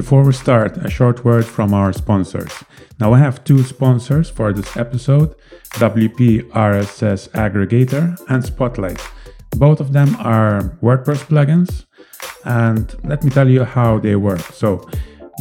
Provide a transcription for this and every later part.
Before we start, a short word from our sponsors. Now, I have two sponsors for this episode WP RSS Aggregator and Spotlight. Both of them are WordPress plugins, and let me tell you how they work. So,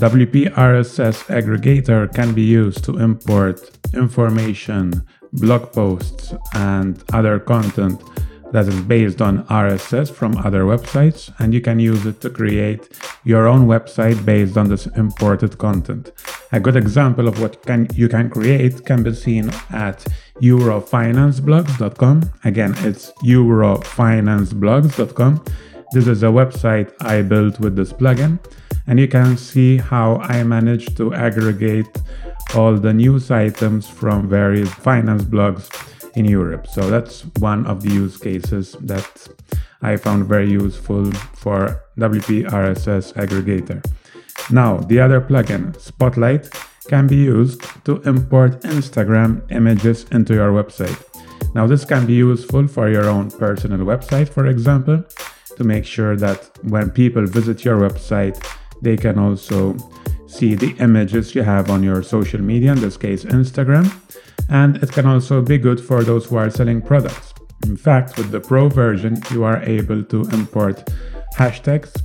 WP RSS Aggregator can be used to import information, blog posts, and other content that is based on RSS from other websites, and you can use it to create your own website based on this imported content. A good example of what can you can create can be seen at eurofinanceblogs.com. Again, it's eurofinanceblogs.com. This is a website I built with this plugin, and you can see how I managed to aggregate all the news items from various finance blogs in Europe. So that's one of the use cases that I found very useful for WP RSS aggregator. Now, the other plugin, Spotlight, can be used to import Instagram images into your website. Now, this can be useful for your own personal website, for example, to make sure that when people visit your website, they can also see the images you have on your social media, in this case, Instagram and it can also be good for those who are selling products. In fact, with the Pro version, you are able to import hashtags,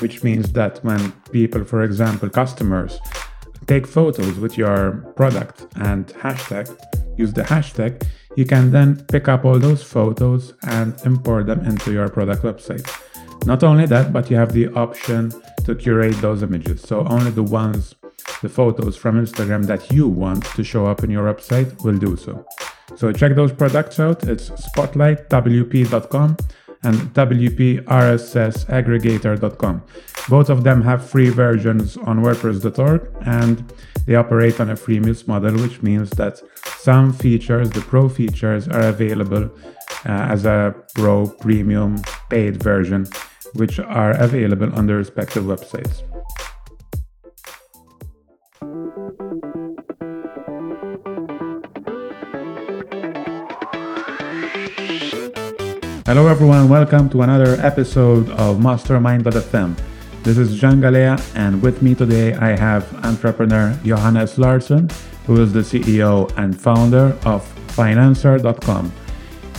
which means that when people, for example, customers, take photos with your product and hashtag, use the hashtag, you can then pick up all those photos and import them into your product website. Not only that, but you have the option to curate those images. So only the ones the photos from Instagram that you want to show up in your website will do so. So check those products out. It's spotlightwp.com and wprssaggregator.com. Both of them have free versions on WordPress.org and they operate on a freemium model, which means that some features, the pro features, are available uh, as a pro premium paid version, which are available on the respective websites. Hello everyone, welcome to another episode of Mastermind.fm. This is Jean Galea, and with me today I have entrepreneur Johannes Larsson, who is the CEO and founder of Financer.com.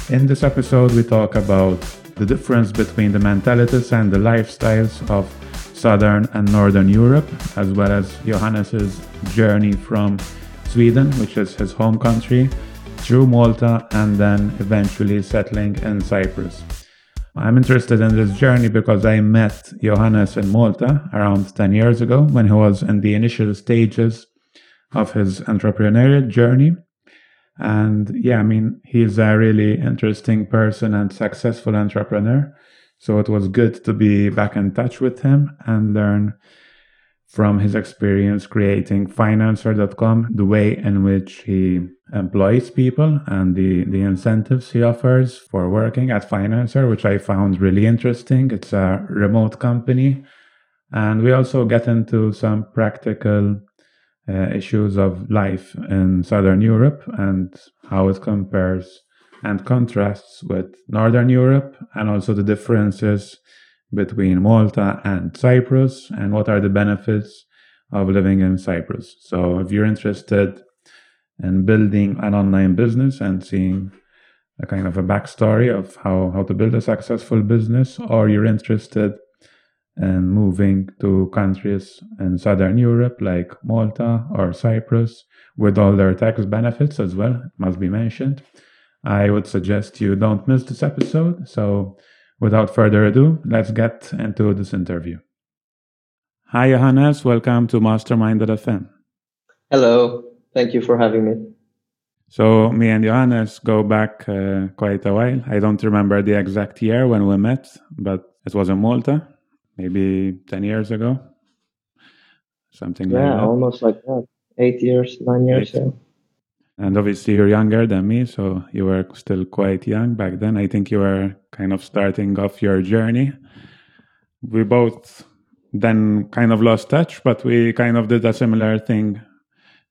In this episode, we talk about the difference between the mentalities and the lifestyles of Southern and Northern Europe, as well as Johannes's journey from Sweden, which is his home country, through Malta and then eventually settling in Cyprus. I'm interested in this journey because I met Johannes in Malta around 10 years ago when he was in the initial stages of his entrepreneurial journey. And yeah, I mean, he's a really interesting person and successful entrepreneur. So it was good to be back in touch with him and learn from his experience creating Financer.com, the way in which he employs people and the, the incentives he offers for working at Financer, which I found really interesting. It's a remote company. And we also get into some practical uh, issues of life in Southern Europe and how it compares and contrasts with Northern Europe and also the differences between Malta and Cyprus and what are the benefits of living in Cyprus. So, if you're interested in building an online business and seeing a kind of a backstory of how, how to build a successful business, or you're interested in moving to countries in Southern Europe like Malta or Cyprus with all their tax benefits as well, it must be mentioned, I would suggest you don't miss this episode. So, Without further ado, let's get into this interview. Hi, Johannes. Welcome to Mastermind.fm. Hello. Thank you for having me. So, me and Johannes go back uh, quite a while. I don't remember the exact year when we met, but it was in Malta, maybe 10 years ago. Something yeah, like that. Yeah, almost like that. Eight years, nine years. Eight. Yeah. And obviously, you're younger than me, so you were still quite young back then. I think you were kind of starting off your journey. We both then kind of lost touch, but we kind of did a similar thing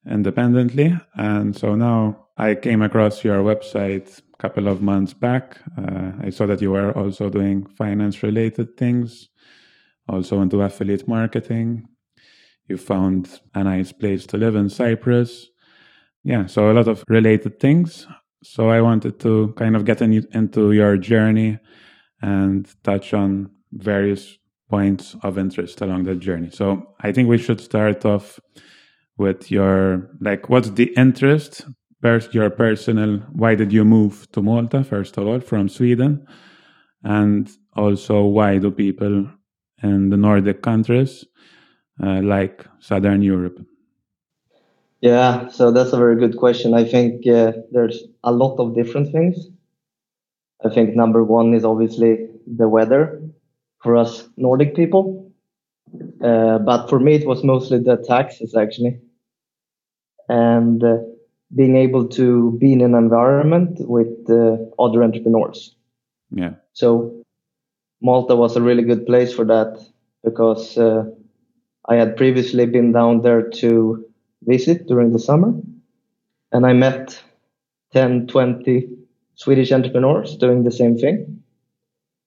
independently. And so now I came across your website a couple of months back. Uh, I saw that you were also doing finance related things, also into affiliate marketing. you found a nice place to live in Cyprus. Yeah, so a lot of related things. So I wanted to kind of get in, into your journey and touch on various points of interest along that journey. So I think we should start off with your like what's the interest your personal why did you move to Malta first of all from Sweden and also why do people in the Nordic countries uh, like Southern Europe? Yeah, so that's a very good question. I think uh, there's a lot of different things. I think number one is obviously the weather for us Nordic people. Uh, but for me, it was mostly the taxes actually. And uh, being able to be in an environment with uh, other entrepreneurs. Yeah. So Malta was a really good place for that because uh, I had previously been down there to visit during the summer and I met 10, 20 Swedish entrepreneurs doing the same thing.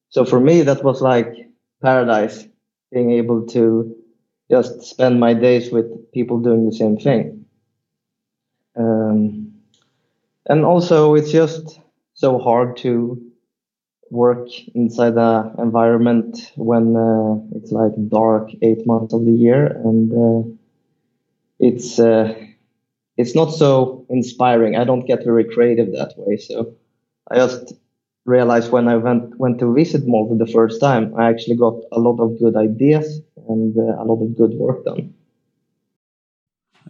So for me, that was like paradise, being able to just spend my days with people doing the same thing. Um, and also, it's just so hard to work inside the environment when uh, it's like dark eight months of the year, and uh, it's uh, it's not so inspiring. I don't get very creative that way, so I just realized when I went went to visit Malta the first time, I actually got a lot of good ideas and uh, a lot of good work done.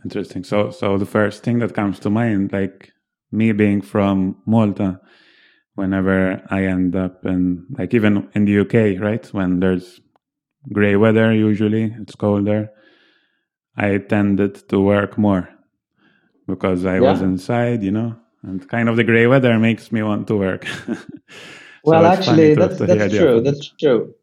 Interesting. So, so the first thing that comes to mind, like me being from Malta, whenever I end up in, like even in the UK, right, when there's gray weather, usually it's colder, I tended to work more because I yeah. was inside, you know, and kind of the gray weather makes me want to work. so well, actually, that's, to that's true. That's true.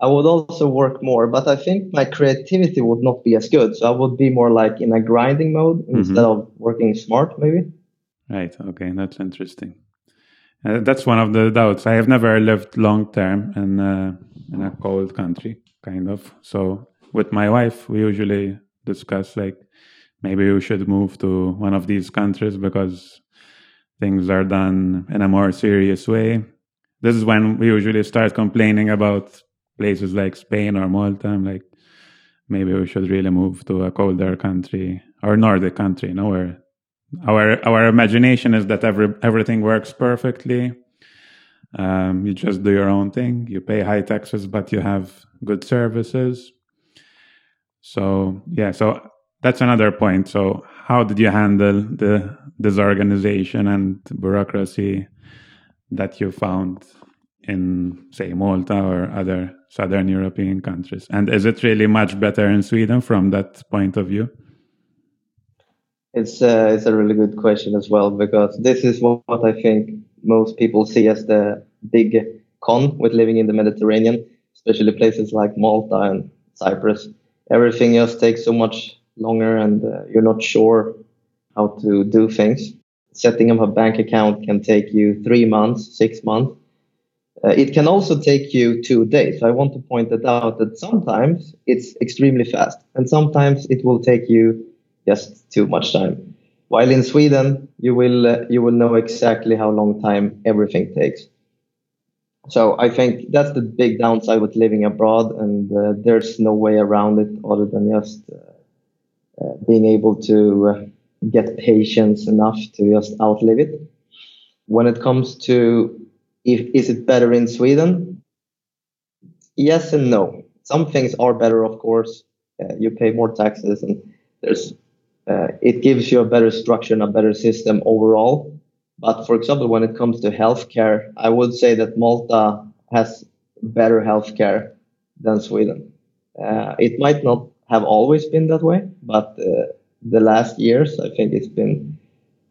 I would also work more, but I think my creativity would not be as good. So I would be more like in a grinding mode mm-hmm. instead of working smart, maybe. Right. Okay. That's interesting. Uh, that's one of the doubts. I have never lived long term in uh, in a cold country, kind of. So with my wife, we usually discuss like maybe we should move to one of these countries because things are done in a more serious way. This is when we usually start complaining about places like Spain or Malta. I'm like, maybe we should really move to a colder country or Nordic country, you know, where our our imagination is that every everything works perfectly. Um, you just do your own thing. You pay high taxes, but you have good services. So yeah, so that's another point. So how did you handle the disorganization and bureaucracy that you found in say Malta or other southern European countries? And is it really much better in Sweden from that point of view? It's uh, it's a really good question as well because this is what, I think most people see as the big con with living in the Mediterranean, especially places like Malta and Cyprus everything else takes so much longer and uh, you're not sure how to do things. Setting up a bank account can take you three months, six months. Uh, it can also take you two days. I want to point that out that sometimes it's extremely fast and sometimes it will take you just too much time. While in Sweden, you will uh, you will know exactly how long time everything takes. So I think that's the big downside with living abroad, and uh, there's no way around it other than just uh, uh, being able to uh, get patience enough to just outlive it. When it comes to if is it better in Sweden? Yes and no. Some things are better, of course. Uh, you pay more taxes, and there's uh, it gives you a better structure and a better system overall but for example, when it comes to healthcare, I would say that Malta has better healthcare than Sweden. Uh, it might not have always been that way, but uh, the last years, I think it's been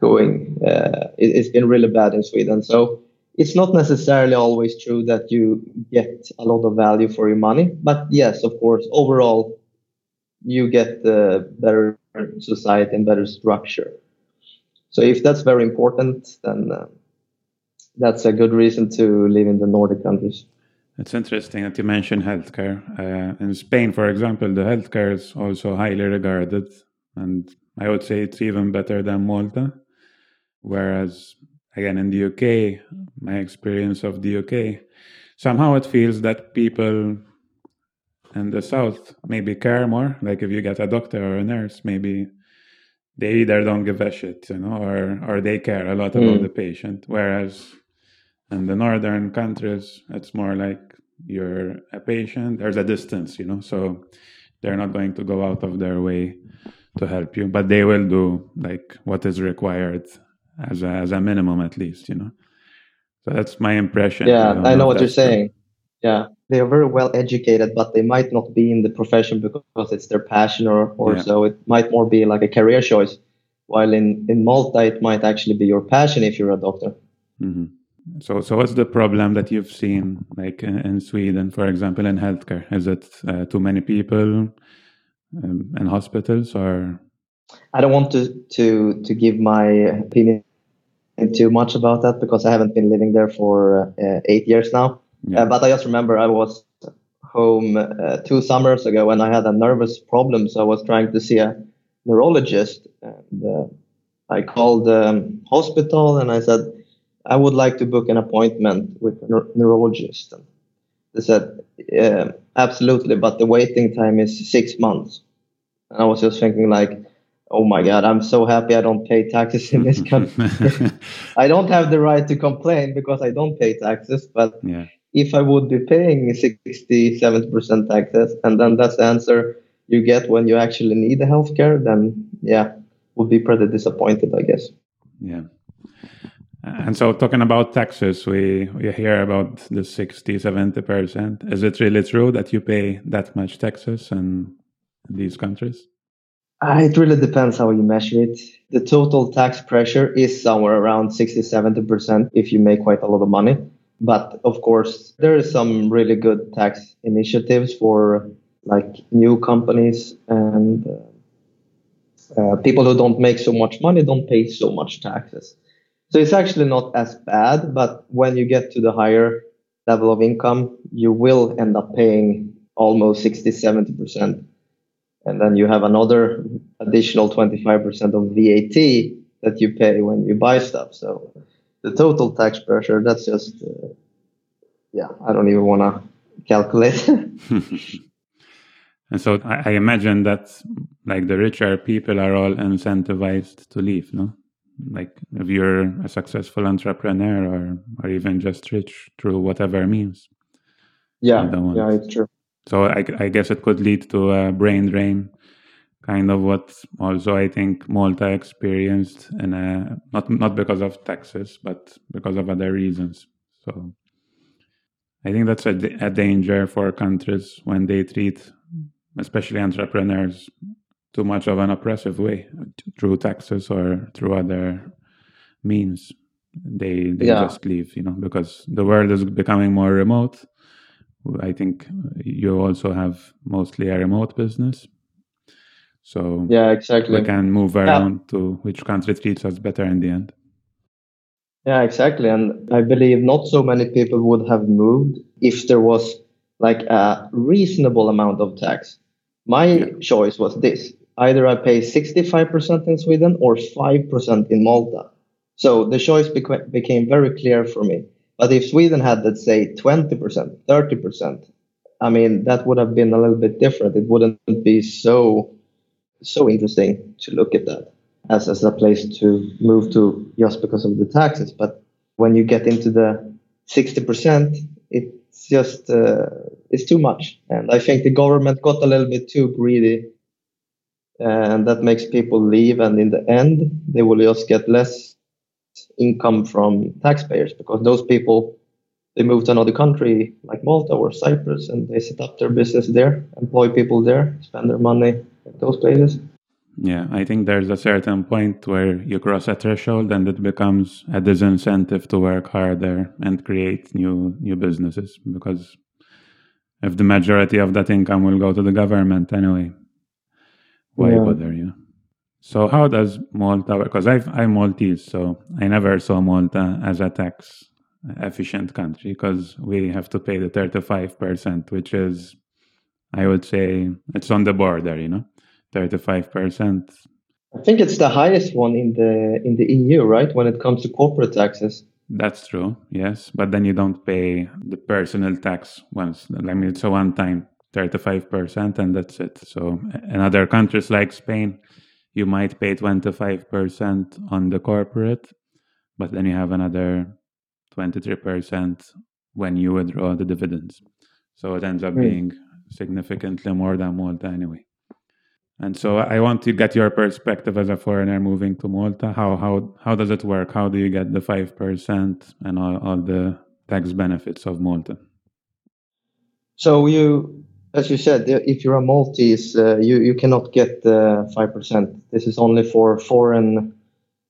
going, uh, it, has been really bad in Sweden. So it's not necessarily always true that you get a lot of value for your money. But yes, of course, overall, you get the better society and better structure. So if that's very important, then uh, that's a good reason to live in the Nordic countries. It's interesting that you mentioned healthcare. Uh, in Spain, for example, the healthcare is also highly regarded, and I would say it's even better than Malta. Whereas, again, in the UK, my experience of the UK, somehow it feels that people in the south maybe care more. Like if you get a doctor or a nurse, maybe they either don't give a shit, you know, or or they care a lot about mm. the patient. Whereas in the northern countries, it's more like you're a patient. There's a distance, you know, so they're not going to go out of their way to help you, but they will do like what is required as a, as a minimum, at least, you know. So that's my impression. Yeah, I, I know what you're saying. Yeah, they are very well educated, but they might not be in the profession because it's their passion or, or yeah. so. It might more be like a career choice. While in, in Malta, it might actually be your passion if you're a doctor. Mm-hmm. So, so what's the problem that you've seen, like in, in Sweden, for example, in healthcare? Is it uh, too many people um, in hospitals, or? I don't want to to to give my opinion too much about that because I haven't been living there for uh, eight years now. Yeah. Uh, but I just remember I was home uh, two summers ago and I had a nervous problem, so I was trying to see a neurologist. And uh, I called the um, hospital and I said I would like to book an appointment with a neurologist. And they said, yeah, absolutely, but the waiting time is six months. And I was just thinking like, oh my God, I'm so happy I don't pay taxes in this country. I don't have the right to complain because I don't pay taxes, but yeah. if I would be paying 60, 70% taxes, and then that's the answer you get when you actually need the healthcare, then yeah, would be pretty disappointed, I guess. Yeah. And so, talking about taxes, we, we hear about the 60, 70%. Is it really true that you pay that much taxes in these countries? Uh, it really depends how you measure it. The total tax pressure is somewhere around 60, 70% if you make quite a lot of money. But of course, there are some really good tax initiatives for like new companies and uh, uh, people who don't make so much money don't pay so much taxes. So it's actually not as bad, but when you get to the higher level of income, you will end up paying almost 60, 70%. And then you have another additional 25% of VAT that you pay when you buy stuff. So the total tax pressure, that's just, uh, yeah, I don't even want to calculate. and so I, I imagine that like the richer people are all incentivized to leave, no? like if you're a successful entrepreneur or or even just rich through whatever means yeah yeah it's true so I, I guess it could lead to a brain drain kind of what also i think malta experienced and not not because of taxes but because of other reasons. So i think that's a, a danger for countries when they treat especially entrepreneurs too much of an oppressive way through taxes or through other means. They they yeah. just leave you know because the world is becoming more remote i think you also have mostly a remote business so yeah exactly we can move around yeah. to which country treats us better in the end yeah exactly and i believe not so many people would have moved if there was like a reasonable amount of tax my yeah. choice was this either I pay 65% in Sweden or 5% in Malta. So the choice beca- became very clear for me. But if Sweden had, let's say, 20%, 30%, I mean, that would have been a little bit different. It wouldn't be so so interesting to look at that as, as a place to move to just because of the taxes. But when you get into the 60%, it's just uh, it's too much. And I think the government got a little bit too greedy and that makes people leave and in the end they will just get less income from taxpayers because those people they move to another country like Malta or Cyprus and they set up their business there, employ people there, spend their money at those places. Yeah, I think there's a certain point where you cross a threshold and it becomes a disincentive to work harder and create new new businesses because if the majority of that income will go to the government anyway, why yeah. bother you? So how does Malta work? Because I'm Maltese, so I never saw Malta as a tax efficient country because we have to pay the 35%, which is, I would say, it's on the border, you know, 35%. I think it's the highest one in the in the EU, right? When it comes to corporate taxes. That's true, yes. But then you don't pay the personal tax once. I mean, it's a one time 35%, and that's it. So, in other countries like Spain, you might pay 25% on the corporate, but then you have another 23% when you withdraw the dividends. So, it ends up mm. being significantly more than Malta anyway. And so I want to get your perspective as a foreigner moving to Malta. How how how does it work? How do you get the five percent and all, all the tax benefits of Malta? So you, as you said, if you're a Maltese, uh, you you cannot get the five percent. This is only for foreign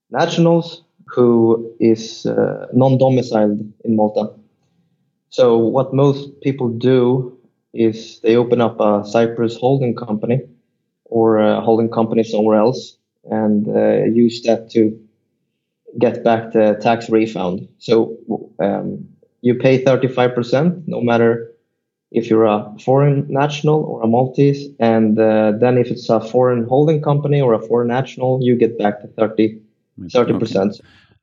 nationals who is uh, non-domiciled in Malta. So what most people do is they open up a Cyprus holding company or a holding company somewhere else and uh, use that to get back the tax refund. So um, you pay 35% no matter if you're a foreign national or a Maltese. And uh, then if it's a foreign holding company or a foreign national, you get back the 30, 30%. Okay.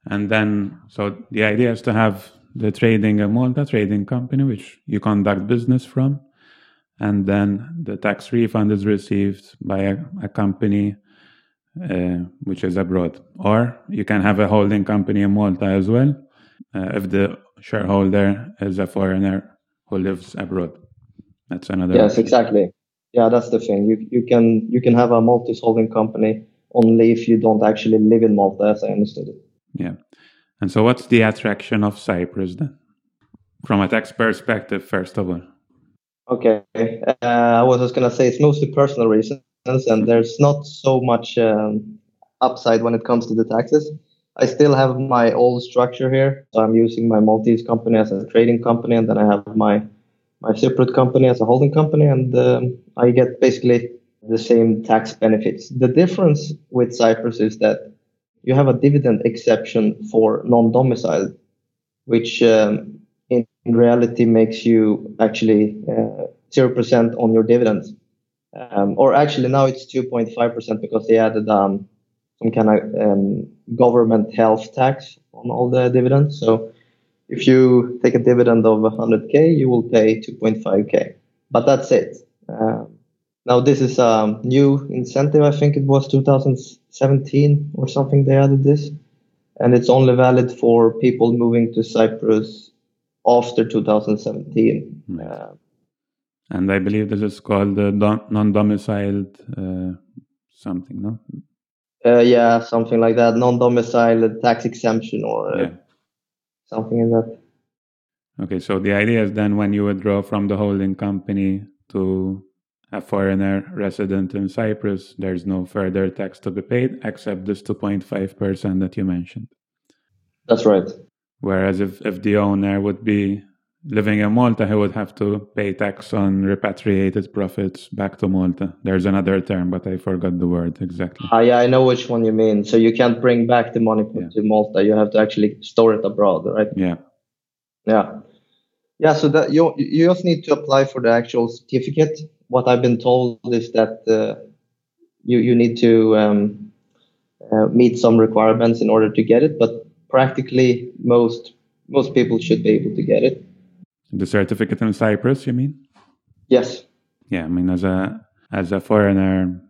And then, so the idea is to have the trading a Malta trading company, which you conduct business from and then the tax refund is received by a, a company uh, which is abroad. Or you can have a holding company in Malta as well uh, if the shareholder is a foreigner who lives abroad. That's another. Yes, option. exactly. Yeah, that's the thing. You you can you can have a Maltese holding company only if you don't actually live in Malta, as I understood it. Yeah. And so, what's the attraction of Cyprus then, from a tax perspective, first of all? Okay. Uh, I was just going to say it's mostly personal reasons, and there's not so much um, upside when it comes to the taxes. I still have my old structure here. So I'm using my Maltese company as a trading company, and then I have my my separate company as a holding company, and um, I get basically the same tax benefits. The difference with Cyprus is that you have a dividend exception for non-domiciled, which um, in reality makes you actually uh, zero percent on your dividends. Um, or actually now it's 2.5 percent because they added um, some kind of um, government health tax on all the dividends. So if you take a dividend of 100k, you will pay 2.5k. But that's it. Uh, now this is a new incentive. I think it was 2017 or something. They added this, and it's only valid for people moving to Cyprus after 2017. Right. Uh, and I believe this is called the non-domiciled uh, something, no? Uh, yeah, something like that. Non-domiciled tax exemption or uh, yeah. Something in that. Okay, so the idea is then when you withdraw from the holding company to a foreigner resident in Cyprus, there's no further tax to be paid except this 2.5% that you mentioned. That's right. Whereas if, if the owner would be living in Malta, he would have to pay tax on repatriated profits back to Malta. There's another term, but I forgot the word exactly. Uh, yeah, I know which one you mean. So you can't bring back the money yeah. to Malta. You have to actually store it abroad, right? Yeah. Yeah. Yeah, so that you you just need to apply for the actual certificate. What I've been told is that uh, you you need to um, uh, meet some requirements in order to get it, but practically most most people should be able to get it. The certificate in Cyprus, you mean? Yes. Yeah, I mean as a as a foreigner,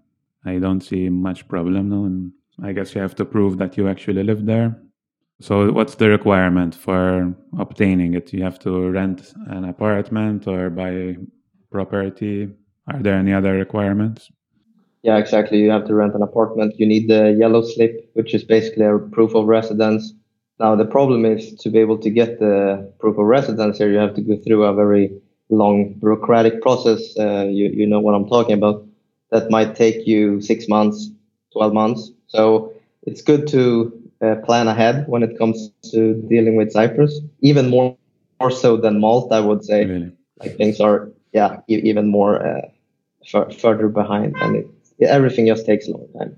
I don't see much problem, no, and I guess you have to prove that you actually live there. So, what's the requirement for obtaining it? You have to rent an apartment or buy property. Are there any other requirements? Yeah, exactly. You have to rent an apartment. You need the yellow slip, which is basically a proof of residence. Now, the problem is to be able to get the proof of residence here, you have to go through a very long bureaucratic process. Uh, you, you know what I'm talking about. That might take you six months, 12 months. So it's good to uh, plan ahead when it comes to dealing with Cyprus, even more, more so than Malta, I would say. Really? Like things are, yeah, e- even more uh, f- further behind, and it, everything just takes a long time.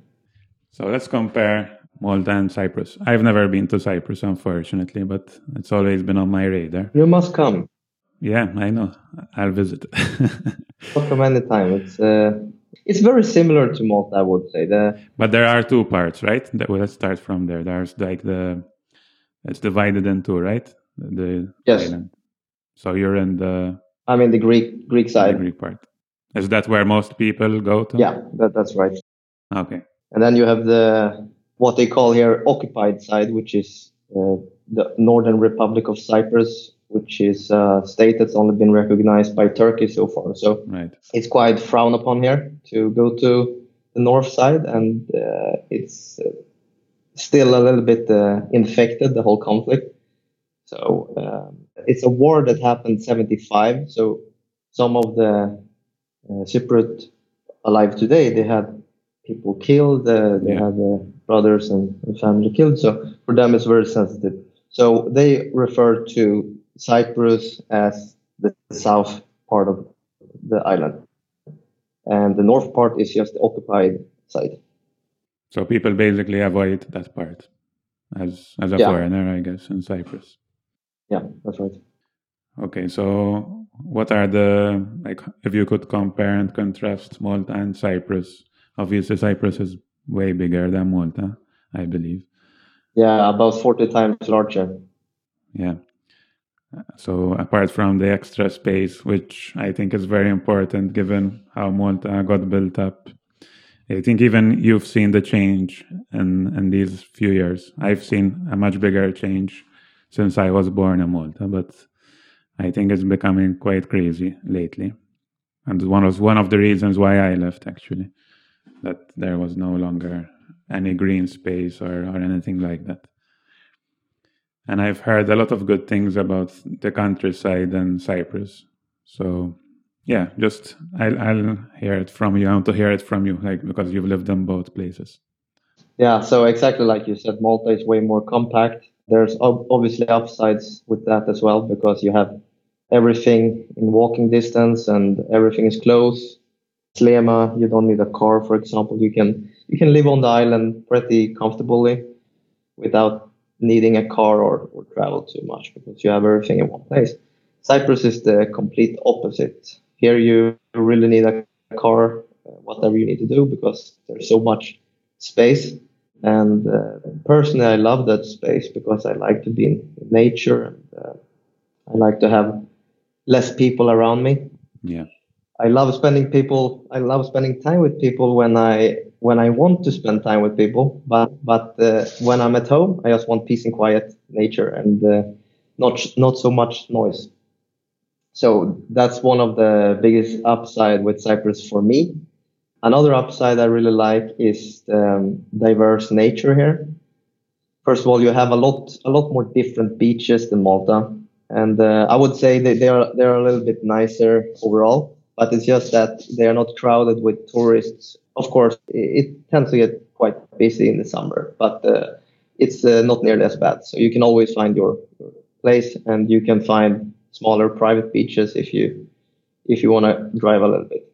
So let's compare Malta and Cyprus. I've never been to Cyprus, unfortunately, but it's always been on my radar. You must come. Yeah, I know. I'll visit. Welcome anytime. It's uh, it's very similar to Malta, I would say. The but there are two parts, right? That, well, let's start from there. There's like the it's divided in two, right? The yes. island. So you're in the. I'm in the Greek Greek side. The Greek part. Is that where most people go to? Yeah, that, that's right. Okay. And then you have the what they call here occupied side, which is uh, the Northern Republic of Cyprus, which is a state that's only been recognized by Turkey so far. So right. it's quite frowned upon here to go to the north side, and uh, it's uh, still a little bit uh, infected, the whole conflict. So um, it's a war that happened 75. So some of the uh, Cypriot alive today, they had people killed, uh, they yeah. had uh, brothers and, family killed. So for them, it's very sensitive. So they refer to Cyprus as the south part of the island, and the north part is just the occupied side. So people basically avoid that part as as a yeah. foreigner, I guess, in Cyprus. Yeah, that's right. Okay, so what are the like if you could compare and contrast Malta and Cyprus? Obviously, Cyprus is way bigger than Malta, I believe. Yeah, about forty times larger. Yeah. So apart from the extra space, which I think is very important given how Malta got built up, I think even you've seen the change in, in these few years. I've seen a much bigger change since I was born in Malta, but I think it's becoming quite crazy lately. And one was one of the reasons why I left actually, that there was no longer any green space or, or anything like that and I've heard a lot of good things about the countryside and Cyprus. So, yeah, just I'll, I'll hear it from you. I want to hear it from you, like because you've lived in both places. Yeah, so exactly like you said, Malta is way more compact. There's obviously upsides with that as well because you have everything in walking distance and everything is close. Sliema, you don't need a car, for example. You can you can live on the island pretty comfortably without needing a car or, or travel too much because you have everything in one place. Cyprus is the complete opposite. Here you really need a car, uh, whatever you need to do, because there's so much space. And uh, personally, I love that space because I like to be in nature and uh, I like to have less people around me. Yeah. I love spending people. I love spending time with people when I when I want to spend time with people. But but uh, when I'm at home, I just want peace and quiet, nature, and uh, not not so much noise. So that's one of the biggest upside with Cyprus for me. Another upside I really like is um, diverse nature here. First of all, you have a lot a lot more different beaches than Malta, and uh, I would say that they are they are a little bit nicer overall but it's just that they are not crowded with tourists. Of course, it, it tends to get quite busy in the summer, but uh, it's uh, not nearly as bad. So you can always find your, your place, and you can find smaller private beaches if you if you want to drive a little bit.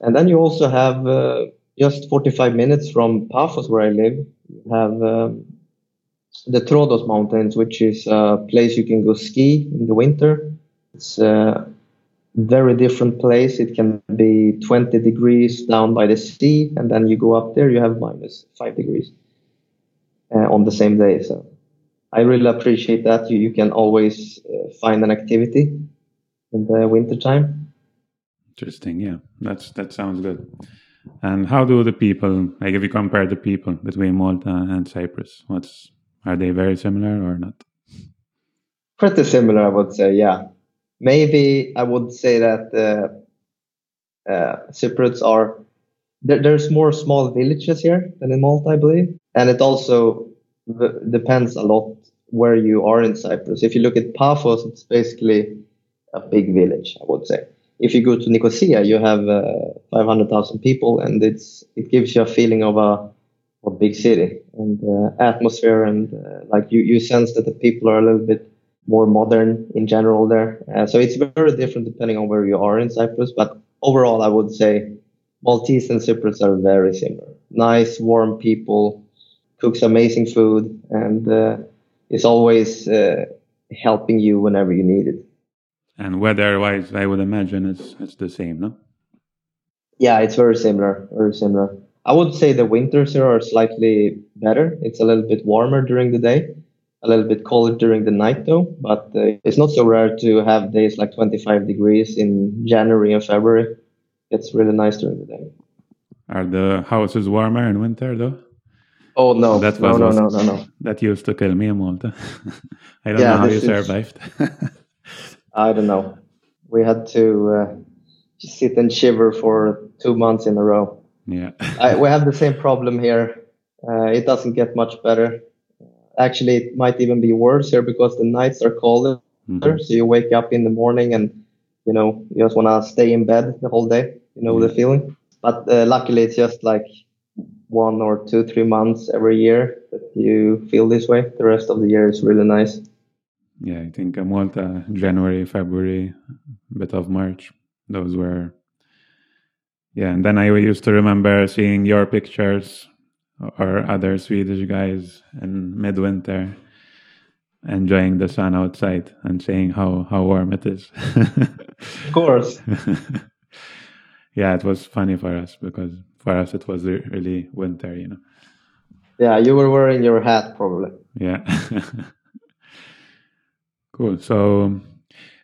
And then you also have uh, just 45 minutes from Paphos, where I live. You have um, the Troodos Mountains, which is a place you can go ski in the winter. It's uh, very different place. It can be 20 degrees down by the sea, and then you go up there, you have minus five degrees uh, on the same day. So I really appreciate that. You, you can always uh, find an activity in the winter time. Interesting. Yeah, that's that sounds good. And how do the people, like if you compare the people between Malta and Cyprus, what's are they very similar or not? Pretty similar, I would say. Yeah, maybe I would say that uh, uh, Cypriots are there, there's more small villages here than in Malta, I believe, and it also v- depends a lot where you are in Cyprus. If you look at Paphos, it's basically a big village, I would say. If you go to Nicosia, you have uh, 500,000 people, and it's it gives you a feeling of a, a big city and uh, atmosphere, and uh, like you you sense that the people are a little bit more modern in general there. Uh, so it's very different depending on where you are in Cyprus. But overall, I would say Maltese and Cyprus are very similar. Nice, warm people, cooks amazing food, and uh, is always uh, helping you whenever you need it. And weather-wise, I would imagine it's it's the same, no? Yeah, it's very similar. Very similar. I would say the winters here are slightly better. It's a little bit warmer during the day, a little bit colder during the night though. But uh, it's not so rare to have days like 25 degrees in January and February. It's really nice during the day. Are the houses warmer in winter though? Oh no, that was no, no, no, no, no. That used to kill me in Malta. I don't yeah, know how you survived. I don't know. We had to uh, sit and shiver for two months in a row. Yeah. I, we have the same problem here. Uh, it doesn't get much better. Actually, it might even be worse here because the nights are colder. Mm-hmm. So you wake up in the morning and you know you just want to stay in bed the whole day. You know the feeling. But uh, luckily, it's just like one or two, three months every year that you feel this way. The rest of the year is really nice. Yeah, I think Malta, January, February, bit of March. Those were yeah, and then I used to remember seeing your pictures or other Swedish guys in midwinter enjoying the sun outside and saying how, how warm it is. of course. yeah, it was funny for us because for us it was really winter, you know. Yeah, you were wearing your hat probably. Yeah. cool. So,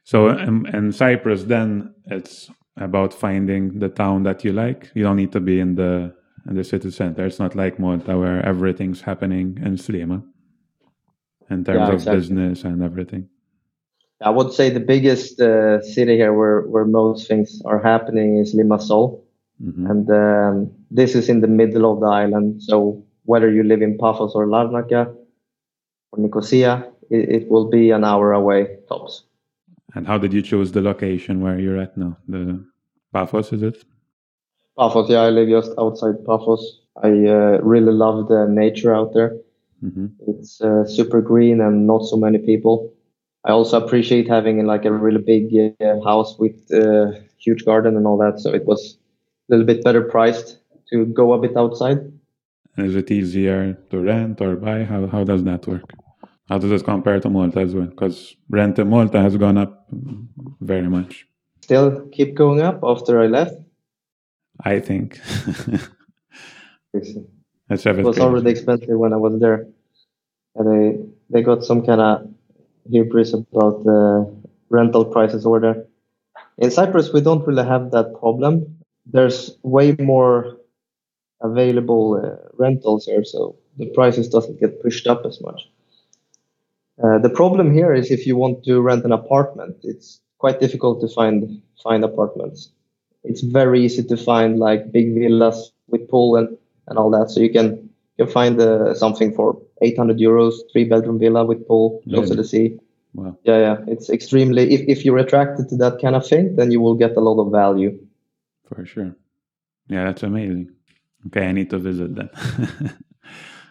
so in, in Cyprus, then it's about finding the town that you like. You don't need to be in the in the city center. It's not like Malta where everything's happening in Sliema in terms yeah, of exactly. business and everything. I would say the biggest uh, city here where, where most things are happening is Limassol. Mm-hmm. And um, this is in the middle of the island. So whether you live in Paphos or Larnaca or Nicosia, it, it will be an hour away tops. And how did you choose the location where you're at now? The Paphos, is it? Paphos, yeah, I live just outside Paphos. I uh, really love the nature out there. Mm-hmm. It's uh, super green and not so many people. I also appreciate having like a really big uh, house with a uh, huge garden and all that. So it was a little bit better priced to go a bit outside. Is it easier to rent or buy? How how does that work? How does it compare to Malta as well? Because rent in Malta has gone up very much. Still keep going up after I left? I think. That's it was already expensive when I was there. And they, they got some kind of hubris about the rental prices over there. In Cyprus, we don't really have that problem. There's way more available uh, rentals here, so the prices doesn't get pushed up as much. Uh, the problem here is if you want to rent an apartment, it's quite difficult to find find apartments. It's very easy to find like big villas with pool and, and all that. So you can you can find uh, something for 800 euros, three bedroom villa with pool close to the sea. Wow. Yeah, yeah. It's extremely. If if you're attracted to that kind of thing, then you will get a lot of value. For sure. Yeah, that's amazing. Okay, I need to visit then.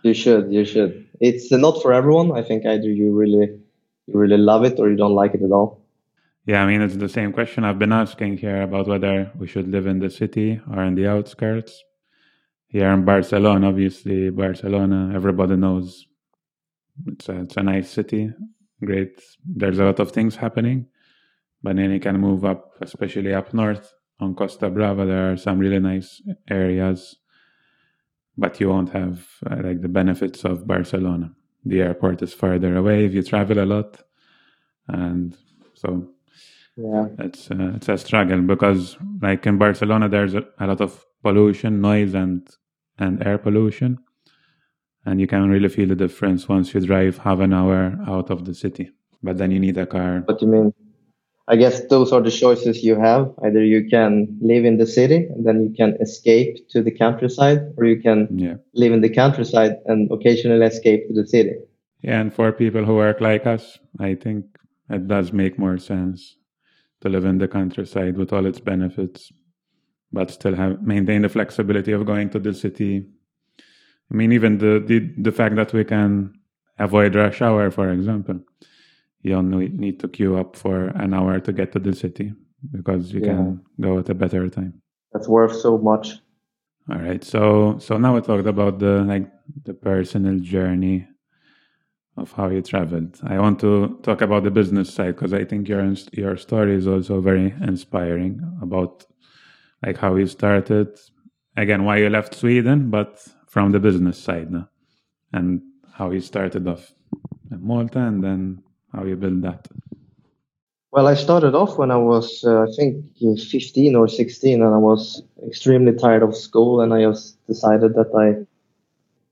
You should. You should. It's not for everyone. I think either you really, you really love it or you don't like it at all. Yeah, I mean it's the same question I've been asking here about whether we should live in the city or in the outskirts. Here in Barcelona, obviously Barcelona, everybody knows it's a, it's a nice city. Great. There's a lot of things happening, but then you can move up, especially up north on Costa Brava. There are some really nice areas but you won't have uh, like the benefits of Barcelona. The airport is further away if you travel a lot, and so yeah, it's uh, it's a struggle because like in Barcelona there's a, a lot of pollution, noise, and and air pollution, and you can really feel the difference once you drive half an hour out of the city. But then you need a car. What do you mean? I guess those are the choices you have. Either you can live in the city and then you can escape to the countryside, or you can yeah. live in the countryside and occasionally escape to the city. Yeah, and for people who work like us, I think it does make more sense to live in the countryside with all its benefits, but still have maintain the flexibility of going to the city. I mean, even the the, the fact that we can avoid rush hour, for example you only need to queue up for an hour to get to the city because you yeah. can go at a better time. That's worth so much. All right. So so now we talked about the like the personal journey of how you traveled. I want to talk about the business side because I think your your story is also very inspiring about like how you started, again why you left Sweden, but from the business side now, and how you started off in Malta and then how you built that. Well, I started off when I was, uh, I think, 15 or 16, and I was extremely tired of school, and I just decided that I,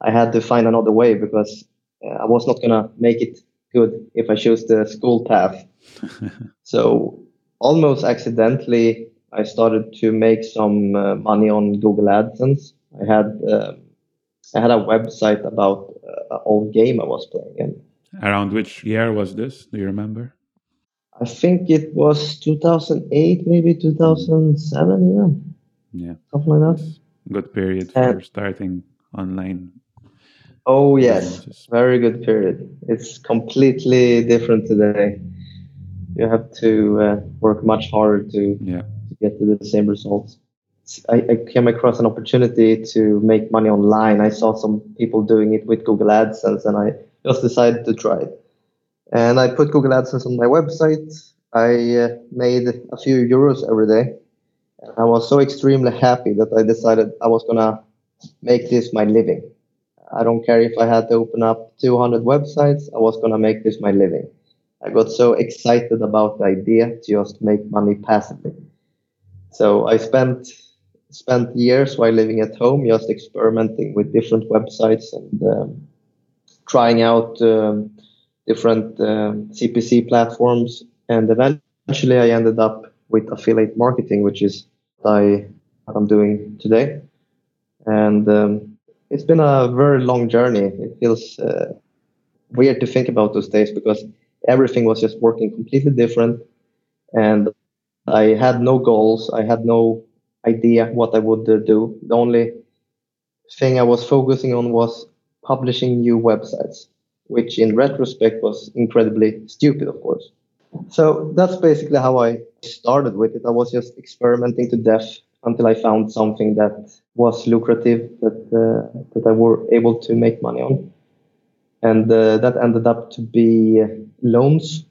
I had to find another way because I was not gonna make it good if I chose the school path. so almost accidentally, I started to make some uh, money on Google AdSense. I had um, I had a website about uh, an old game I was playing. And Around which year was this? Do you remember? I think it was 2008, maybe 2007, yeah. Yeah. Something like that. Good period for starting online. Oh, yes. Very good period. It's completely different today. You have to uh, work much harder to, yeah. to get to the same results. I, I, came across an opportunity to make money online. I saw some people doing it with Google AdSense, and I just decided to try it. And I put Google AdSense on my website. I uh, made a few euros every day. And I was so extremely happy that I decided I was gonna make this my living. I don't care if I had to open up 200 websites. I was gonna make this my living. I got so excited about the idea to just make money passively. So I spent spent years while living at home just experimenting with different websites and um, trying out um, different um, CPC platforms. And eventually I ended up with affiliate marketing, which is what, I, what I'm doing today. And um, it's been a very long journey. It feels uh, weird to think about those days because everything was just working completely different. And I had no goals. I had no idea what I would uh, do. The only thing I was focusing on was publishing new websites, which in retrospect was incredibly stupid, of course. So that's basically how I started with it. I was just experimenting to death until I found something that was lucrative that uh, that I were able to make money on, and uh, that ended up to be loans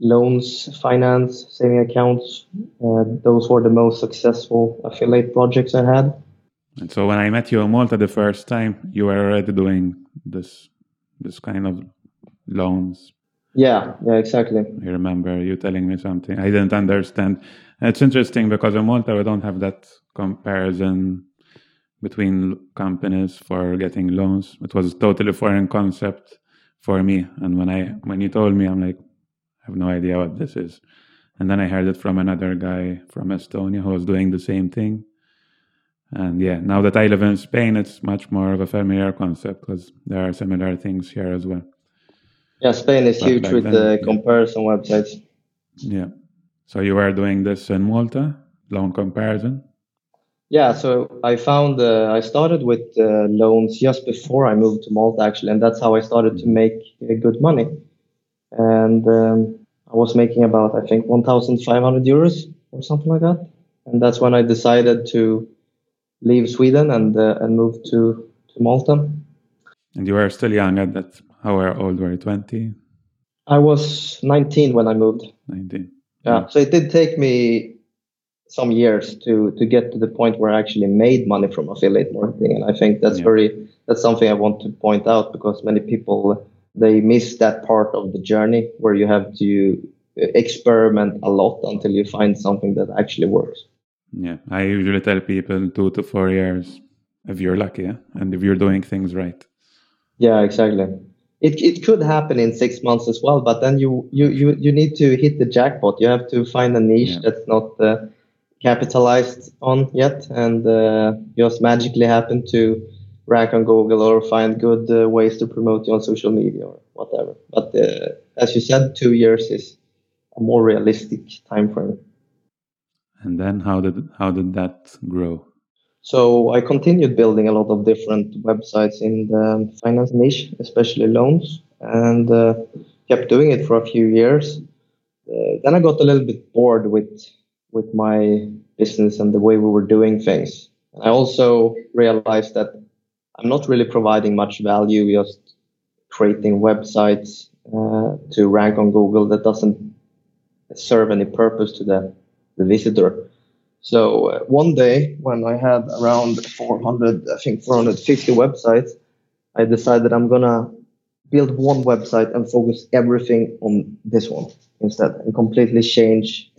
loans, finance, saving accounts. Uh, those were the most successful affiliate projects I had. And so when I met you in Malta the first time, you were already doing this this kind of loans. Yeah, yeah, exactly. I remember you telling me something. I didn't understand. It's interesting because in Malta we don't have that comparison between companies for getting loans. It was a totally foreign concept for me. And when I when you told me, I'm like, I have no idea what this is. And then I heard it from another guy from Estonia who was doing the same thing. And yeah, now that I live in Spain, it's much more of a familiar concept because there are similar things here as well. Yeah, Spain is but huge with then, the comparison websites. Yeah. So you were doing this in Malta, loan comparison? Yeah, so I found uh, I started with uh, loans just before I moved to Malta actually, and that's how I started to make uh, good money and um, I was making about I think 1,500 euros or something like that. And that's when I decided to leave Sweden and uh, and move to to Malta. And you were still young at that. How old were you? 20? I was 19 when I moved. 19. Yeah. Mm. So it did take me some years to to get to the point where I actually made money from affiliate marketing, and I think that's yeah. very that's something I want to point out because many people they miss that part of the journey where you have to experiment a lot until you find something that actually works. Yeah, I usually tell people two to four years if you're lucky, yeah? and if you're doing things right. Yeah, exactly. It it could happen in six months as well, but then you you you, you need to hit the jackpot. You have to find a niche yeah. that's not uh, capitalized on yet, and uh, just magically happen to rank on Google or find good uh, ways to promote you on social media or whatever. But uh, as you said, two years is a more realistic time frame. And then how did how did that grow? So I continued building a lot of different websites in the finance niche, especially loans, and uh, kept doing it for a few years. Uh, then I got a little bit bored with with my business and the way we were doing things. I also realized that I'm not really providing much value, just creating websites uh, to rank on Google that doesn't serve any purpose to the, the visitor. So uh, one day when I had around 400, I think 450 websites, I decided I'm gonna build one website and focus everything on this one instead and completely change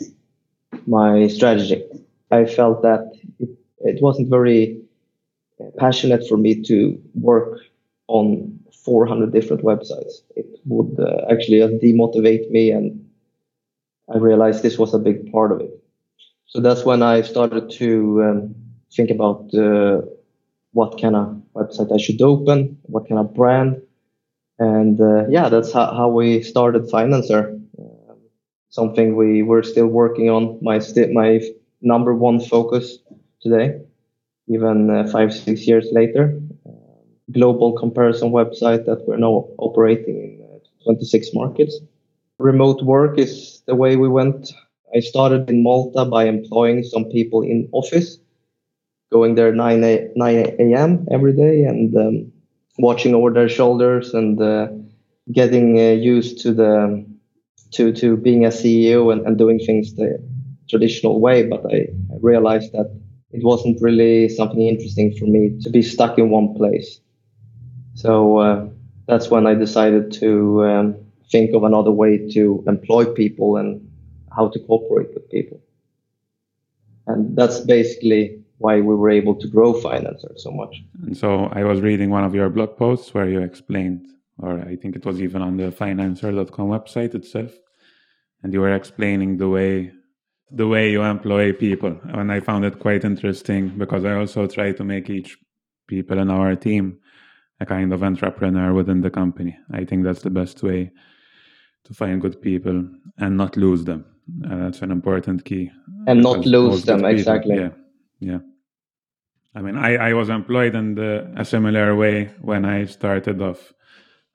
my strategy. I felt that it, it wasn't very passionate for me to work on 400 different websites. It would uh, actually demotivate me, and I realized this was a big part of it. So that's when I started to um, think about uh, what kind of website I should open, what kind of brand, and uh, yeah, that's how, how we started Financer. Uh, something we were still working on. My st- my number one focus today, even uh, five six years later. Uh, global comparison website that we're now operating in uh, 26 markets. Remote work is the way we went. I started in Malta by employing some people in office, going there 9 a, 9 a.m. every day and um, watching over their shoulders and uh, getting uh, used to the to to being a CEO and, and doing things the traditional way. But I, realized that it wasn't really something interesting for me to be stuck in one place. So uh, that's when I decided to um, think of another way to employ people and how to cooperate with people. And that's basically why we were able to grow Financer so much. And so I was reading one of your blog posts where you explained, or I think it was even on the financer.com website itself, and you were explaining the way the way you employ people. And I found it quite interesting because I also try to make each people in our team a kind of entrepreneur within the company. I think that's the best way to find good people and not lose them. Uh, that's an important key. And not lose them, exactly. Yeah. Yeah. I mean, I, I was employed in the, a similar way when I started off.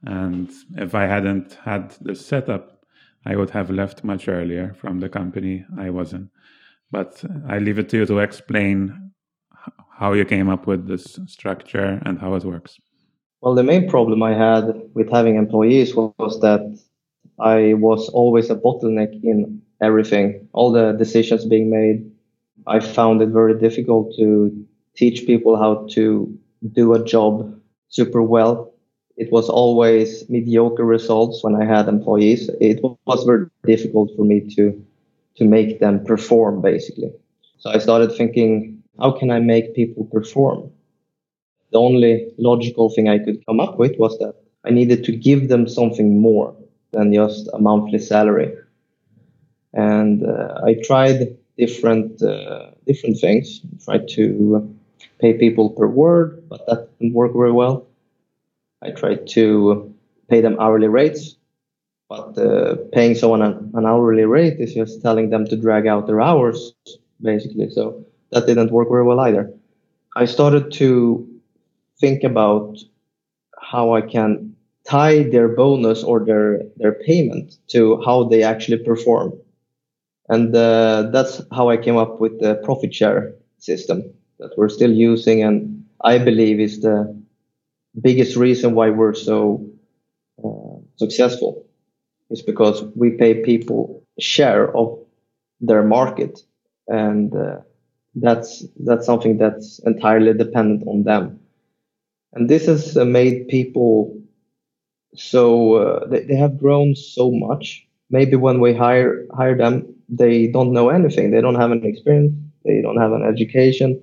And if I hadn't had this setup, I would have left much earlier from the company I was in. But I leave it to you to explain how you came up with this structure and how it works. Well, the main problem I had with having employees was that I was always a bottleneck in everything, all the decisions being made. I found it very difficult to teach people how to do a job super well. It was always mediocre results when I had employees. It was very difficult for me to to make them perform basically. So I started thinking, how can I make people perform? The only logical thing I could come up with was that I needed to give them something more than just a monthly salary. And uh, I tried different uh, different things. I tried to pay people per word, but that didn't work very well. I tried to pay them hourly rates, but uh, paying someone an, an, hourly rate is just telling them to drag out their hours, basically. So that didn't work very well either. I started to think about how I can tie their bonus or their their payment to how they actually perform, and uh, that's how I came up with the profit share system that we're still using, and I believe is the biggest reason why we're so uh, successful is because we pay people share of their market, and uh, that's that's something that's entirely dependent on them. And this has made people so uh, they, they have grown so much. Maybe when we hire hire them, they don't know anything. They don't have an experience. They don't have an education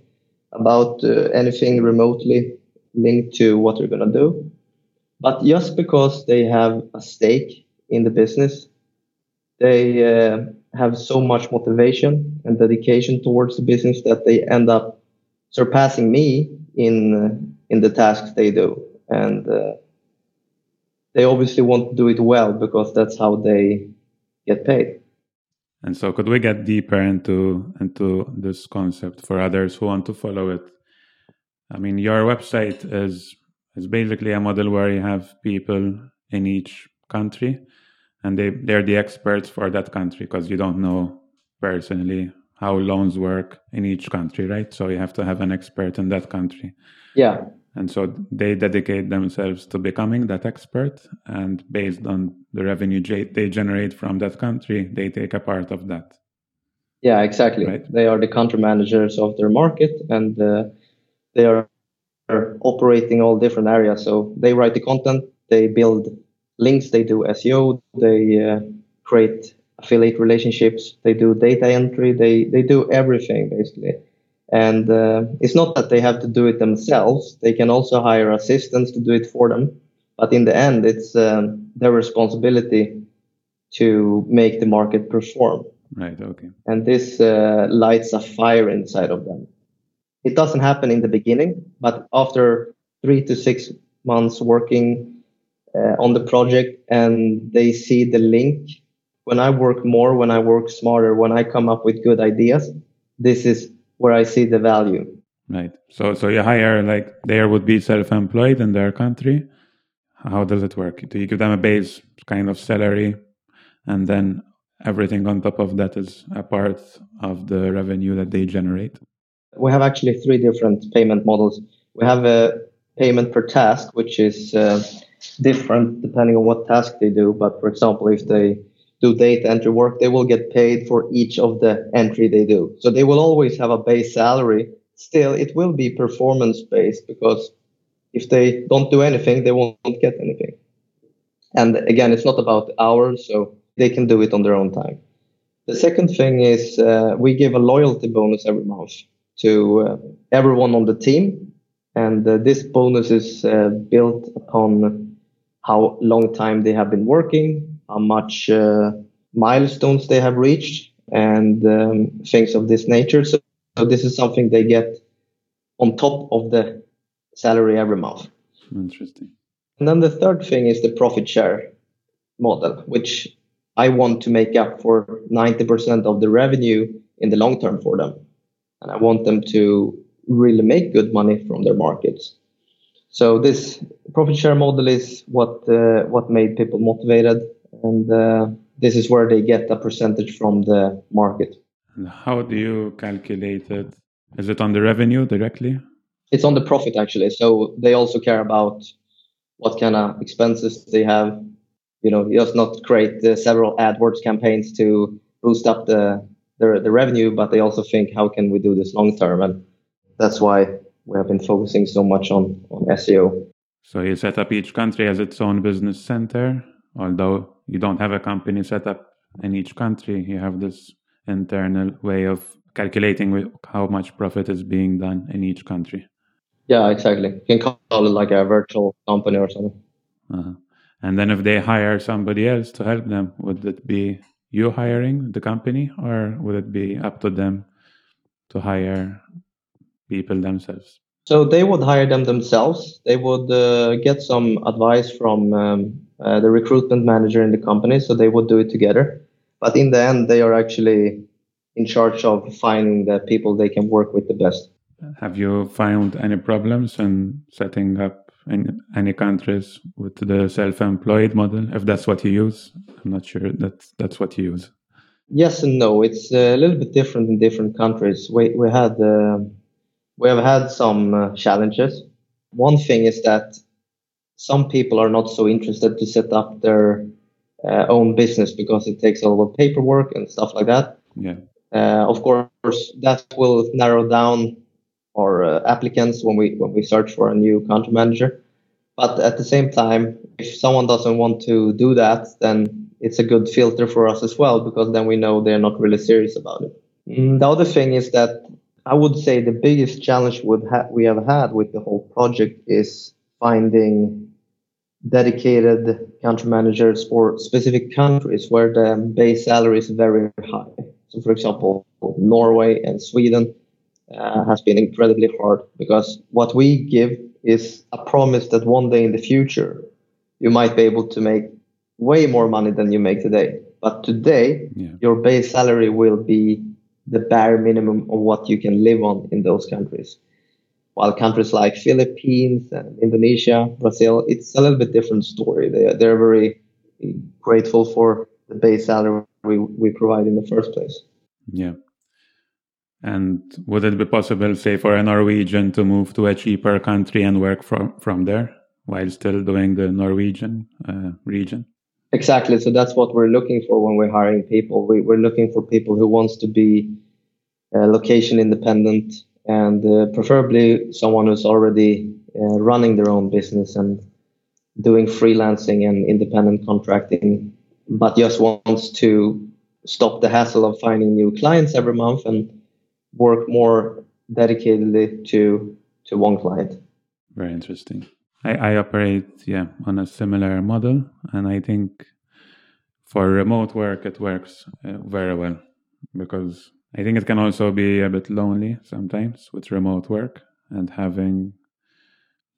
about uh, anything remotely linked to what they're going to do. But just because they have a stake in the business, they uh, have so much motivation and dedication towards the business that they end up surpassing me in uh, in the tasks they do. And uh, they obviously want to do it well because that's how they get paid. And so, could we get deeper into into this concept for others who want to follow it? I mean, your website is is basically a model where you have people in each country, and they they're the experts for that country because you don't know personally how loans work in each country, right? So you have to have an expert in that country. Yeah, And so they dedicate themselves to becoming that expert, and based on the revenue they generate from that country, they take a part of that. Yeah, exactly. Right? They are the country managers of their market, and uh, they are operating all different areas. So they write the content, they build links, they do SEO, they uh, create affiliate relationships, they do data entry, they they do everything basically. And uh, it's not that they have to do it themselves; they can also hire assistants to do it for them. But in the end, it's um, their responsibility to make the market perform. Right. Okay. And this uh, lights a fire inside of them. It doesn't happen in the beginning, but after three to six months working uh, on the project and they see the link, when I work more, when I work smarter, when I come up with good ideas, this is where I see the value. Right. So, so you hire like there would be self-employed in their country. How does it work? Do you give them a base kind of salary, and then everything on top of that is a part of the revenue that they generate? We have actually three different payment models. We have a payment per task, which is uh, different depending on what task they do. But for example, if they do data entry work, they will get paid for each of the entry they do. So they will always have a base salary. Still, it will be performance based because if they don't do anything, they won't get anything. And again, it's not about hours, so they can do it on their own time. The second thing is uh, we give a loyalty bonus every month to uh, everyone on the team. And uh, this bonus is uh, built upon how long time they have been working, how much uh, milestones they have reached, and um, things of this nature. So, so, this is something they get on top of the salary every month. Interesting. And then the third thing is the profit share model, which I want to make up for 90% of the revenue in the long term for them and I want them to really make good money from their markets. So this profit share model is what uh, what made people motivated, and uh, this is where they get a percentage from the market. And how do you calculate it? Is it on the revenue directly? It's on the profit actually. So they also care about what kind of expenses they have. You know, you just not create uh, several AdWords campaigns to boost up the the, the revenue, but they also think, how can we do this long term? And that's why we have been focusing so much on, on SEO. So you set up each country as its own business center, although you don't have a company set up in each country. You have this internal way of calculating how much profit is being done in each country. Yeah, exactly. You can call it like a virtual company or something. Uh-huh. And then if they hire somebody else to help them, would it be you hiring the company, or would it be up to them to hire people themselves? So they would hire them themselves. They would uh, get some advice from um, uh, the recruitment manager in the company, so they would do it together. But in the end, they are actually in charge of finding the people they can work with the best. Have you found any problems in setting up in any countries with the self-employed model? If that's what you use i'm not sure that that's what you use. Yes and no. It's a little bit different in different countries. We, we had uh, we have had some uh, challenges. One thing is that some people are not so interested to set up their uh, own business because it takes a lot of paperwork and stuff like that yeah uh, of course that will narrow down our uh, applicants when we when we search for a new country manager. But at the same time, if someone doesn't want to do that, then it's a good filter for us as well because then we know they're not really serious about it. Mm, the other thing is that I would say the biggest challenge ha- we have had with the whole project is finding dedicated country managers for specific countries where the base salary is very high. So, for example, Norway and Sweden uh, has been incredibly hard because what we give is a promise that one day in the future you might be able to make way more money than you make today. But today, yeah. your base salary will be the bare minimum of what you can live on in those countries. While countries like Philippines and Indonesia, Brazil, it's a little bit different story. They, they're very grateful for the base salary we, we provide in the first place. Yeah. And would it be possible, say, for a Norwegian to move to a cheaper country and work from, from there while still doing the Norwegian uh, region? Exactly. So that's what we're looking for when we're hiring people. We, are looking for people who wants to be uh, location independent and uh, preferably someone who's already uh, running their own business and doing freelancing and independent contracting, but just wants to stop the hassle of finding new clients every month and work more dedicatedly to to one client. Very interesting. I, I operate yeah on a similar model, and I think for remote work it works uh, very well because I think it can also be a bit lonely sometimes with remote work and having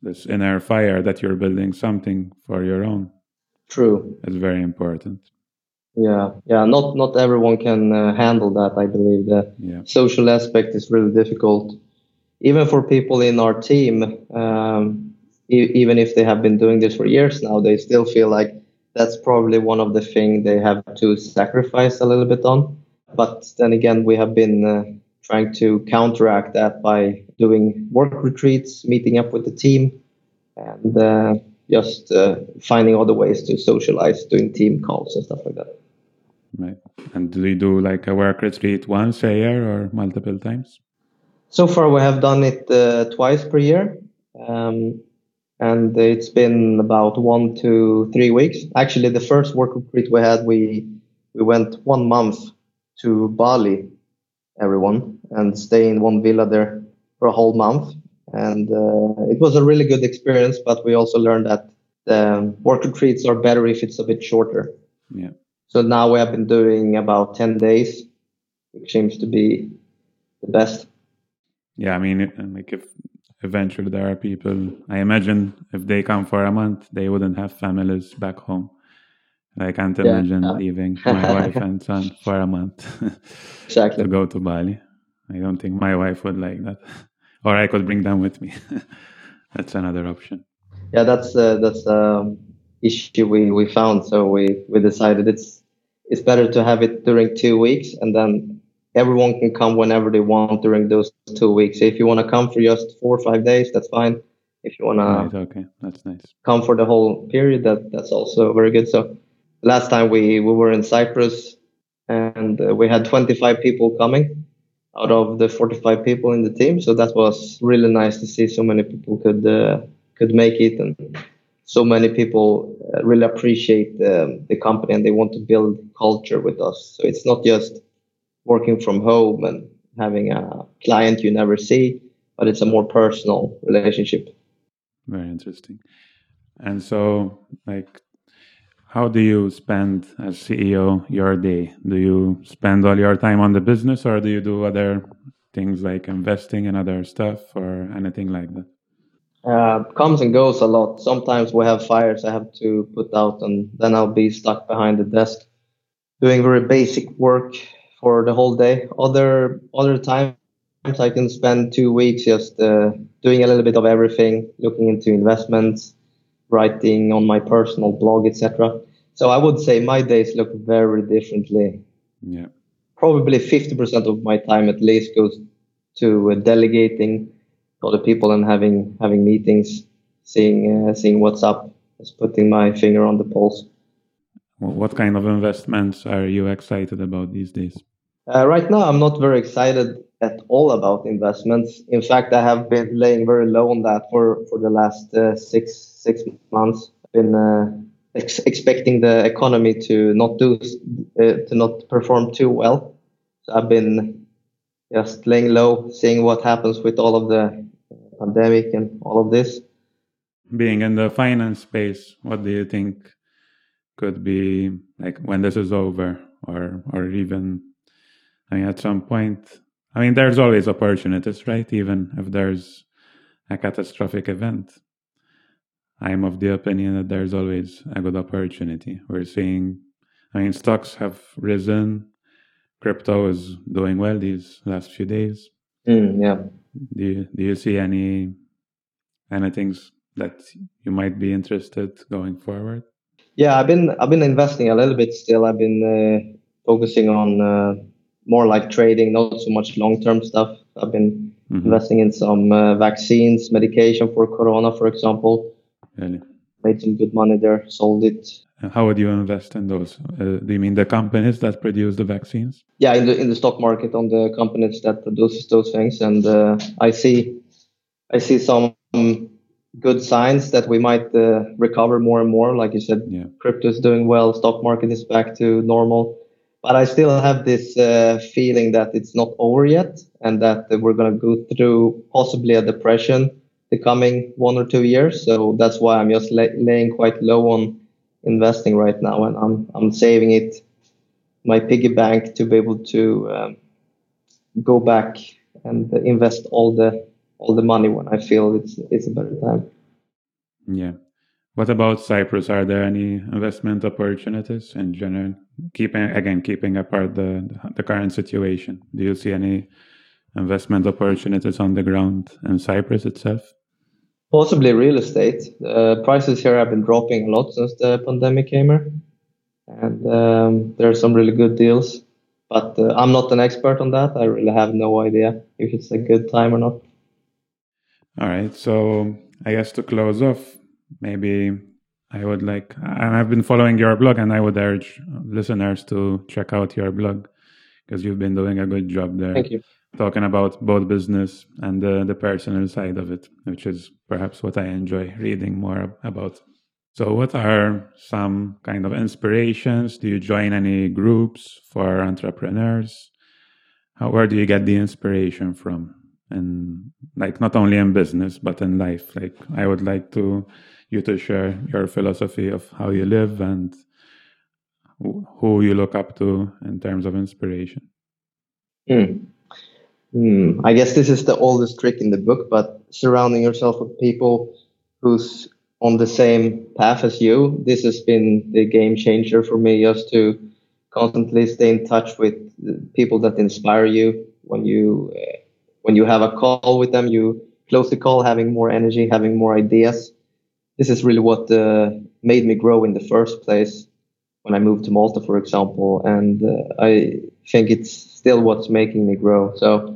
this inner fire that you're building something for your own. True. It's very important. Yeah, yeah. Not not everyone can uh, handle that. I believe the yeah. social aspect is really difficult, even for people in our team. Um, e- even if they have been doing this for years now, they still feel like that's probably one of the things they have to sacrifice a little bit on. But then again, we have been uh, trying to counteract that by doing work retreats, meeting up with the team, and uh, just uh, finding other ways to socialize, doing team calls and stuff like that. Right. And do you do like a work retreat once a year or multiple times? So far, we have done it uh, twice per year. Um, and it's been about one to three weeks. Actually, the first work retreat we had, we we went one month to Bali, everyone, and stay in one villa there for a whole month. And uh, it was a really good experience, but we also learned that the work retreats are better if it's a bit shorter. Yeah. So now we have been doing about 10 days, which seems to be the best. Yeah, I mean, like if eventually there are people, I imagine if they come for a month, they wouldn't have families back home. I can't imagine yeah. leaving my wife and son for a month exactly. to go to Bali. I don't think my wife would like that, or I could bring them with me. that's another option. Yeah, that's uh, that's um, issue we, we found. So we, we decided it's it's better to have it during two weeks and then everyone can come whenever they want during those two weeks. If you want to come for just four or five days, that's fine. If you want right, to okay, that's nice. Come for the whole period, that that's also very good. So last time we we were in Cyprus and uh, we had 25 people coming out of the 45 people in the team. So that was really nice to see so many people could uh, could make it and so many people uh, really appreciate um, the company and they want to build culture with us. So it's not just working from home and having a client you never see, but it's a more personal relationship. Very interesting. And so, like, how do you spend as CEO your day? Do you spend all your time on the business or do you do other things like investing in other stuff or anything like that? uh, comes and goes a lot. Sometimes we have fires I have to put out, and then I'll be stuck behind the desk doing very basic work for the whole day. Other other times I can spend two weeks just uh, doing a little bit of everything, looking into investments, writing on my personal blog, etc. So I would say my days look very differently. Yeah. Probably 50% of my time at least goes to uh, delegating other people and having having meetings, seeing uh, seeing what's up, just putting my finger on the pulse. What kind of investments are you excited about these days? Uh, right now, I'm not very excited at all about investments. In fact, I have been laying very low on that for for the last uh, six six months. I've been uh, ex- expecting the economy to not do uh, to not perform too well. So I've been just laying low, seeing what happens with all of the pandemic and all of this. Being in the finance space, what do you think could be like when this is over, or or even, I mean, at some point? I mean, there's always opportunities, right? Even if there's a catastrophic event, I'm of the opinion that there's always a good opportunity. We're seeing, I mean, stocks have risen, crypto is doing well these last few days. Mm, yeah do you, do you see any any things that you might be interested going forward? Yeah, I've been I've been investing a little bit still. I've been uh, focusing on uh, more like trading, not so much long term stuff. I've been mm-hmm. investing in some uh, vaccines, medication for Corona, for example. Really? Made some good money there, sold it. how would you invest in those? Uh, do you mean the companies that produce the vaccines? Yeah, in the in the stock market on the companies that produce those things, and uh, I see, I see some good signs that we might uh, recover more and more. Like you said, yeah. crypto is doing well, stock market is back to normal but I still have this uh, feeling that it's not over yet, and that we're going to go through possibly a depression the coming one or two years. So that's why I'm just lay- laying quite low on investing right now, and I'm I'm saving it my piggy bank to be able to um, go back and invest all the all the money when I feel it's it's a better time. Yeah. What about Cyprus? Are there any investment opportunities in general? Keeping again, keeping apart the the current situation, do you see any investment opportunities on the ground in Cyprus itself? Possibly real estate. Uh, prices here have been dropping a lot since the pandemic came here, and um, there are some really good deals. But uh, I'm not an expert on that. I really have no idea if it's a good time or not. All right. So I guess to close off, maybe I would like, and I've been following your blog, and I would urge listeners to check out your blog because you've been doing a good job there. Thank you. Talking about both business and the, the personal side of it, which is perhaps what I enjoy reading more about. So, what are some kind of inspirations? Do you join any groups for entrepreneurs? How, where do you get the inspiration from? And like not only in business, but in life. Like, I would like to you to share your philosophy of how you live and who you look up to in terms of inspiration. Mm. Mm. I guess this is the oldest trick in the book, but surrounding yourself with people who's on the same path as you, this has been the game changer for me just to constantly stay in touch with people that inspire you when you uh, when you have a call with them you close the call having more energy having more ideas this is really what uh, made me grow in the first place when I moved to Malta, for example. And uh, I think it's still what's making me grow. So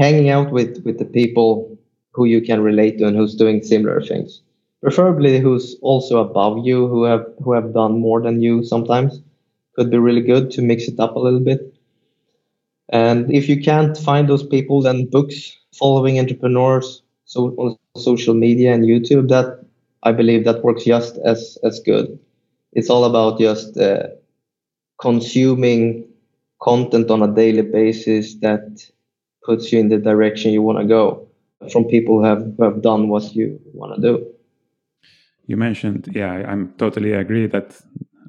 hanging out with, with the people who you can relate to and who's doing similar things, preferably who's also above you, who have, who have done more than you sometimes could be really good to mix it up a little bit. And if you can't find those people, then books, following entrepreneurs, so on social media and YouTube, that I believe that works just as as good. It's all about just uh, consuming content on a daily basis that puts you in the direction you want to go from people who have, who have done what you want to do. You mentioned, yeah, I'm totally agree that,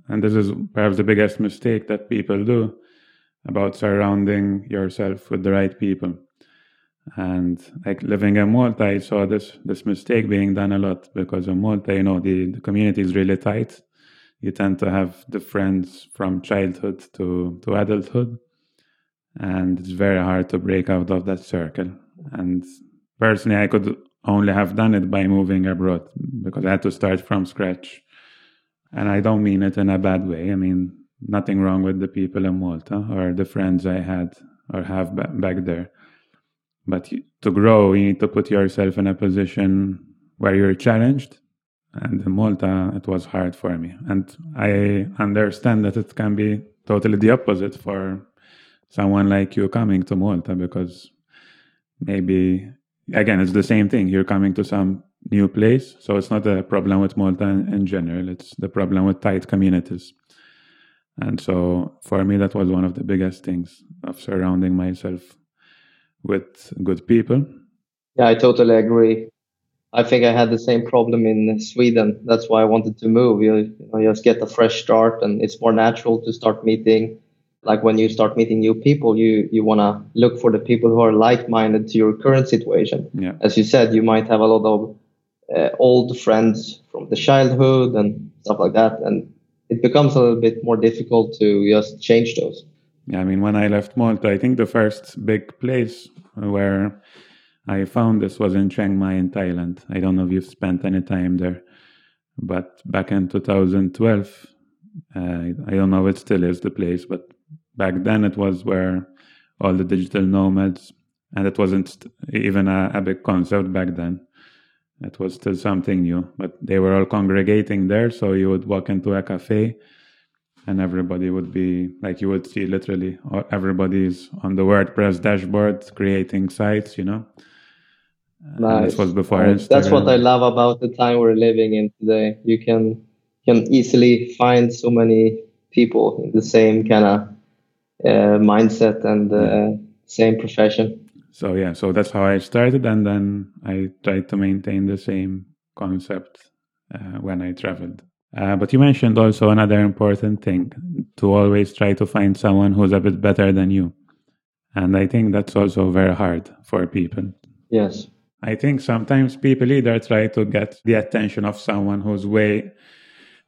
and this is perhaps the biggest mistake that people do about surrounding yourself with the right people. And like living in Malta, I saw this this mistake being done a lot because in Malta, you know, the, the community is really tight. You tend to have the friends from childhood to, to adulthood. And it's very hard to break out of that circle. And personally, I could only have done it by moving abroad because I had to start from scratch. And I don't mean it in a bad way. I mean, nothing wrong with the people in Malta or the friends I had or have back there but to grow, you need to put yourself in a position where you're challenged. And in Malta, it was hard for me. And I understand that it can be totally the opposite for someone like you coming to Malta because maybe, again, it's the same thing. You're coming to some new place. So it's not a problem with Malta in, in general, it's the problem with tight communities. And so for me, that was one of the biggest things of surrounding myself with good people. Yeah, I totally agree. I think I had the same problem in Sweden. That's why I wanted to move. You, you, know, you just get a fresh start, and it's more natural to start meeting. Like when you start meeting new people, you you want to look for the people who are like-minded to your current situation. Yeah. As you said, you might have a lot of uh, old friends from the childhood and stuff like that, and it becomes a little bit more difficult to just change those. Yeah, I mean, when I left Malta, I think the first big place where I found this was in Chiang Mai in Thailand. I don't know if you've spent any time there, but back in 2012, uh, I don't know if it still is the place, but back then it was where all the digital nomads, and it wasn't even a, a big concept back then. It was still something new, but they were all congregating there. So you would walk into a cafe and everybody would be like you would see literally everybody's on the WordPress dashboard creating sites, you know. Nice. this was before. That's what I love about the time we're living in today. You can can easily find so many people in the same kind of mindset and uh, same profession. So yeah, so that's how I started, and then I tried to maintain the same concept uh, when I traveled. Uh, but you mentioned also another important thing to always try to find someone who's a bit better than you. And I think that's also very hard for people. Yes. I think sometimes people either try to get the attention of someone who's way,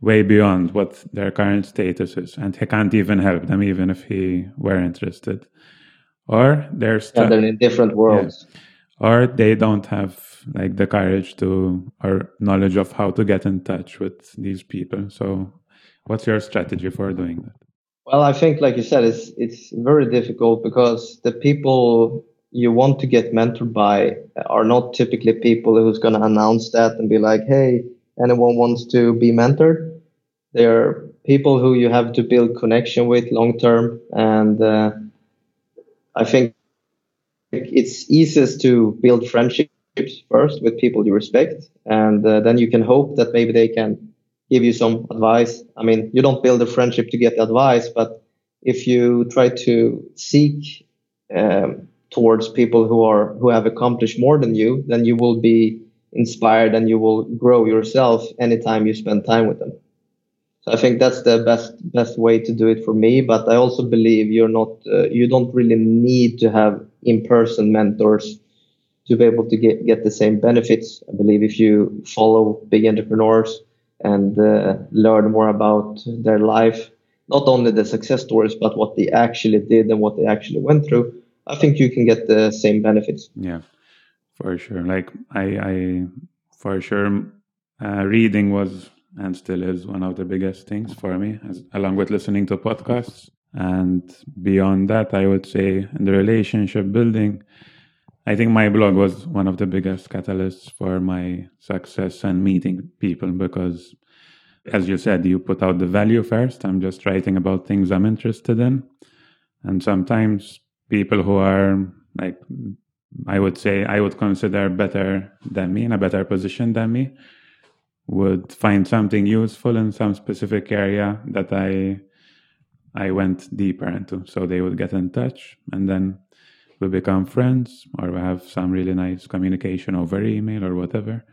way beyond what their current status is, and he can't even help them, even if he were interested. Or they're, stu- yeah, they're in different worlds. Yeah or they don't have like the courage to or knowledge of how to get in touch with these people so what's your strategy for doing that well i think like you said it's it's very difficult because the people you want to get mentored by are not typically people who's going to announce that and be like hey anyone wants to be mentored they're people who you have to build connection with long term and uh, i think it's easiest to build friendships first with people you respect, and uh, then you can hope that maybe they can give you some advice. I mean, you don't build a friendship to get advice, but if you try to seek um, towards people who are who have accomplished more than you, then you will be inspired and you will grow yourself anytime you spend time with them. So I think that's the best best way to do it for me. But I also believe you're not uh, you don't really need to have in-person mentors to be able to get get the same benefits. I believe if you follow big entrepreneurs and uh, learn more about their life, not only the success stories but what they actually did and what they actually went through, I think you can get the same benefits. Yeah, for sure. Like I, I for sure, uh, reading was and still is one of the biggest things for me, as, along with listening to podcasts. And beyond that, I would say in the relationship building, I think my blog was one of the biggest catalysts for my success and meeting people because, as you said, you put out the value first. I'm just writing about things I'm interested in. And sometimes people who are like, I would say, I would consider better than me in a better position than me would find something useful in some specific area that I I went deeper into. So they would get in touch and then we become friends or we have some really nice communication over email or whatever.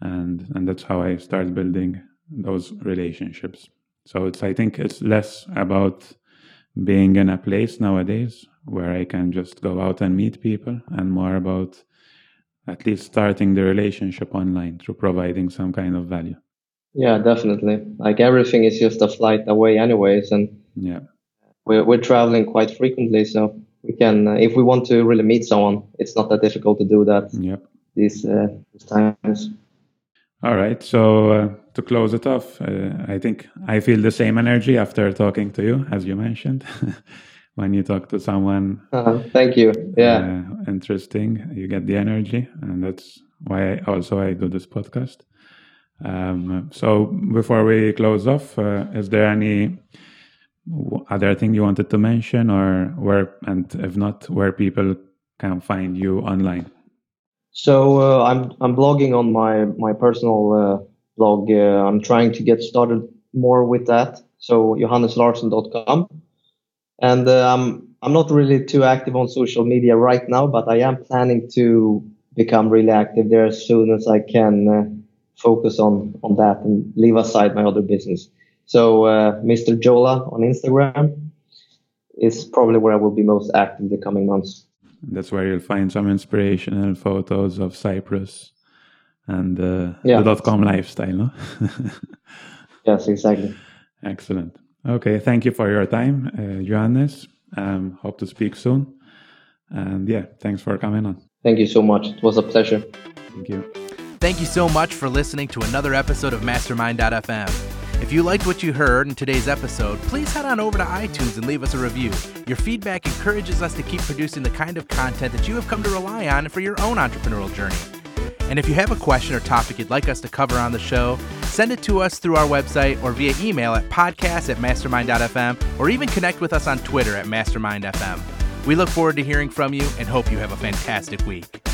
And and that's how I start building those relationships. So it's I think it's less about being in a place nowadays where I can just go out and meet people and more about at least starting the relationship online through providing some kind of value. Yeah, definitely. Like everything is just a flight away, anyways, and yeah, we're we're traveling quite frequently, so we can, uh, if we want to really meet someone, it's not that difficult to do that. Yep. These, uh, these times. All right. So uh, to close it off, uh, I think I feel the same energy after talking to you, as you mentioned. when you talk to someone. Uh, thank you. Yeah. Uh, interesting. You get the energy, and that's why I also I do this podcast. Um, so before we close off, uh, is there any other thing you wanted to mention, or where, and if not, where people can find you online? So uh, I'm I'm blogging on my my personal uh, blog. Uh, I'm trying to get started more with that. So johanneslarsson.com and uh, I'm not really too active on social media right now, but I am planning to become really active there as soon as I can uh, focus on on that and leave aside my other business. So uh, Mr. Jola on Instagram is probably where I will be most active in the coming months. That's where you'll find some inspirational photos of Cyprus and uh, yeah. the dot com lifestyle, no? yes, exactly. Excellent. Okay, thank you for your time, uh, Johannes. Um, hope to speak soon. And yeah, thanks for coming on. Thank you so much. It was a pleasure. Thank you. Thank you so much for listening to another episode of Mastermind.fm. If you liked what you heard in today's episode, please head on over to iTunes and leave us a review. Your feedback encourages us to keep producing the kind of content that you have come to rely on for your own entrepreneurial journey. And if you have a question or topic you'd like us to cover on the show, send it to us through our website or via email at podcast at mastermind.fm or even connect with us on Twitter at mastermindfm. We look forward to hearing from you and hope you have a fantastic week.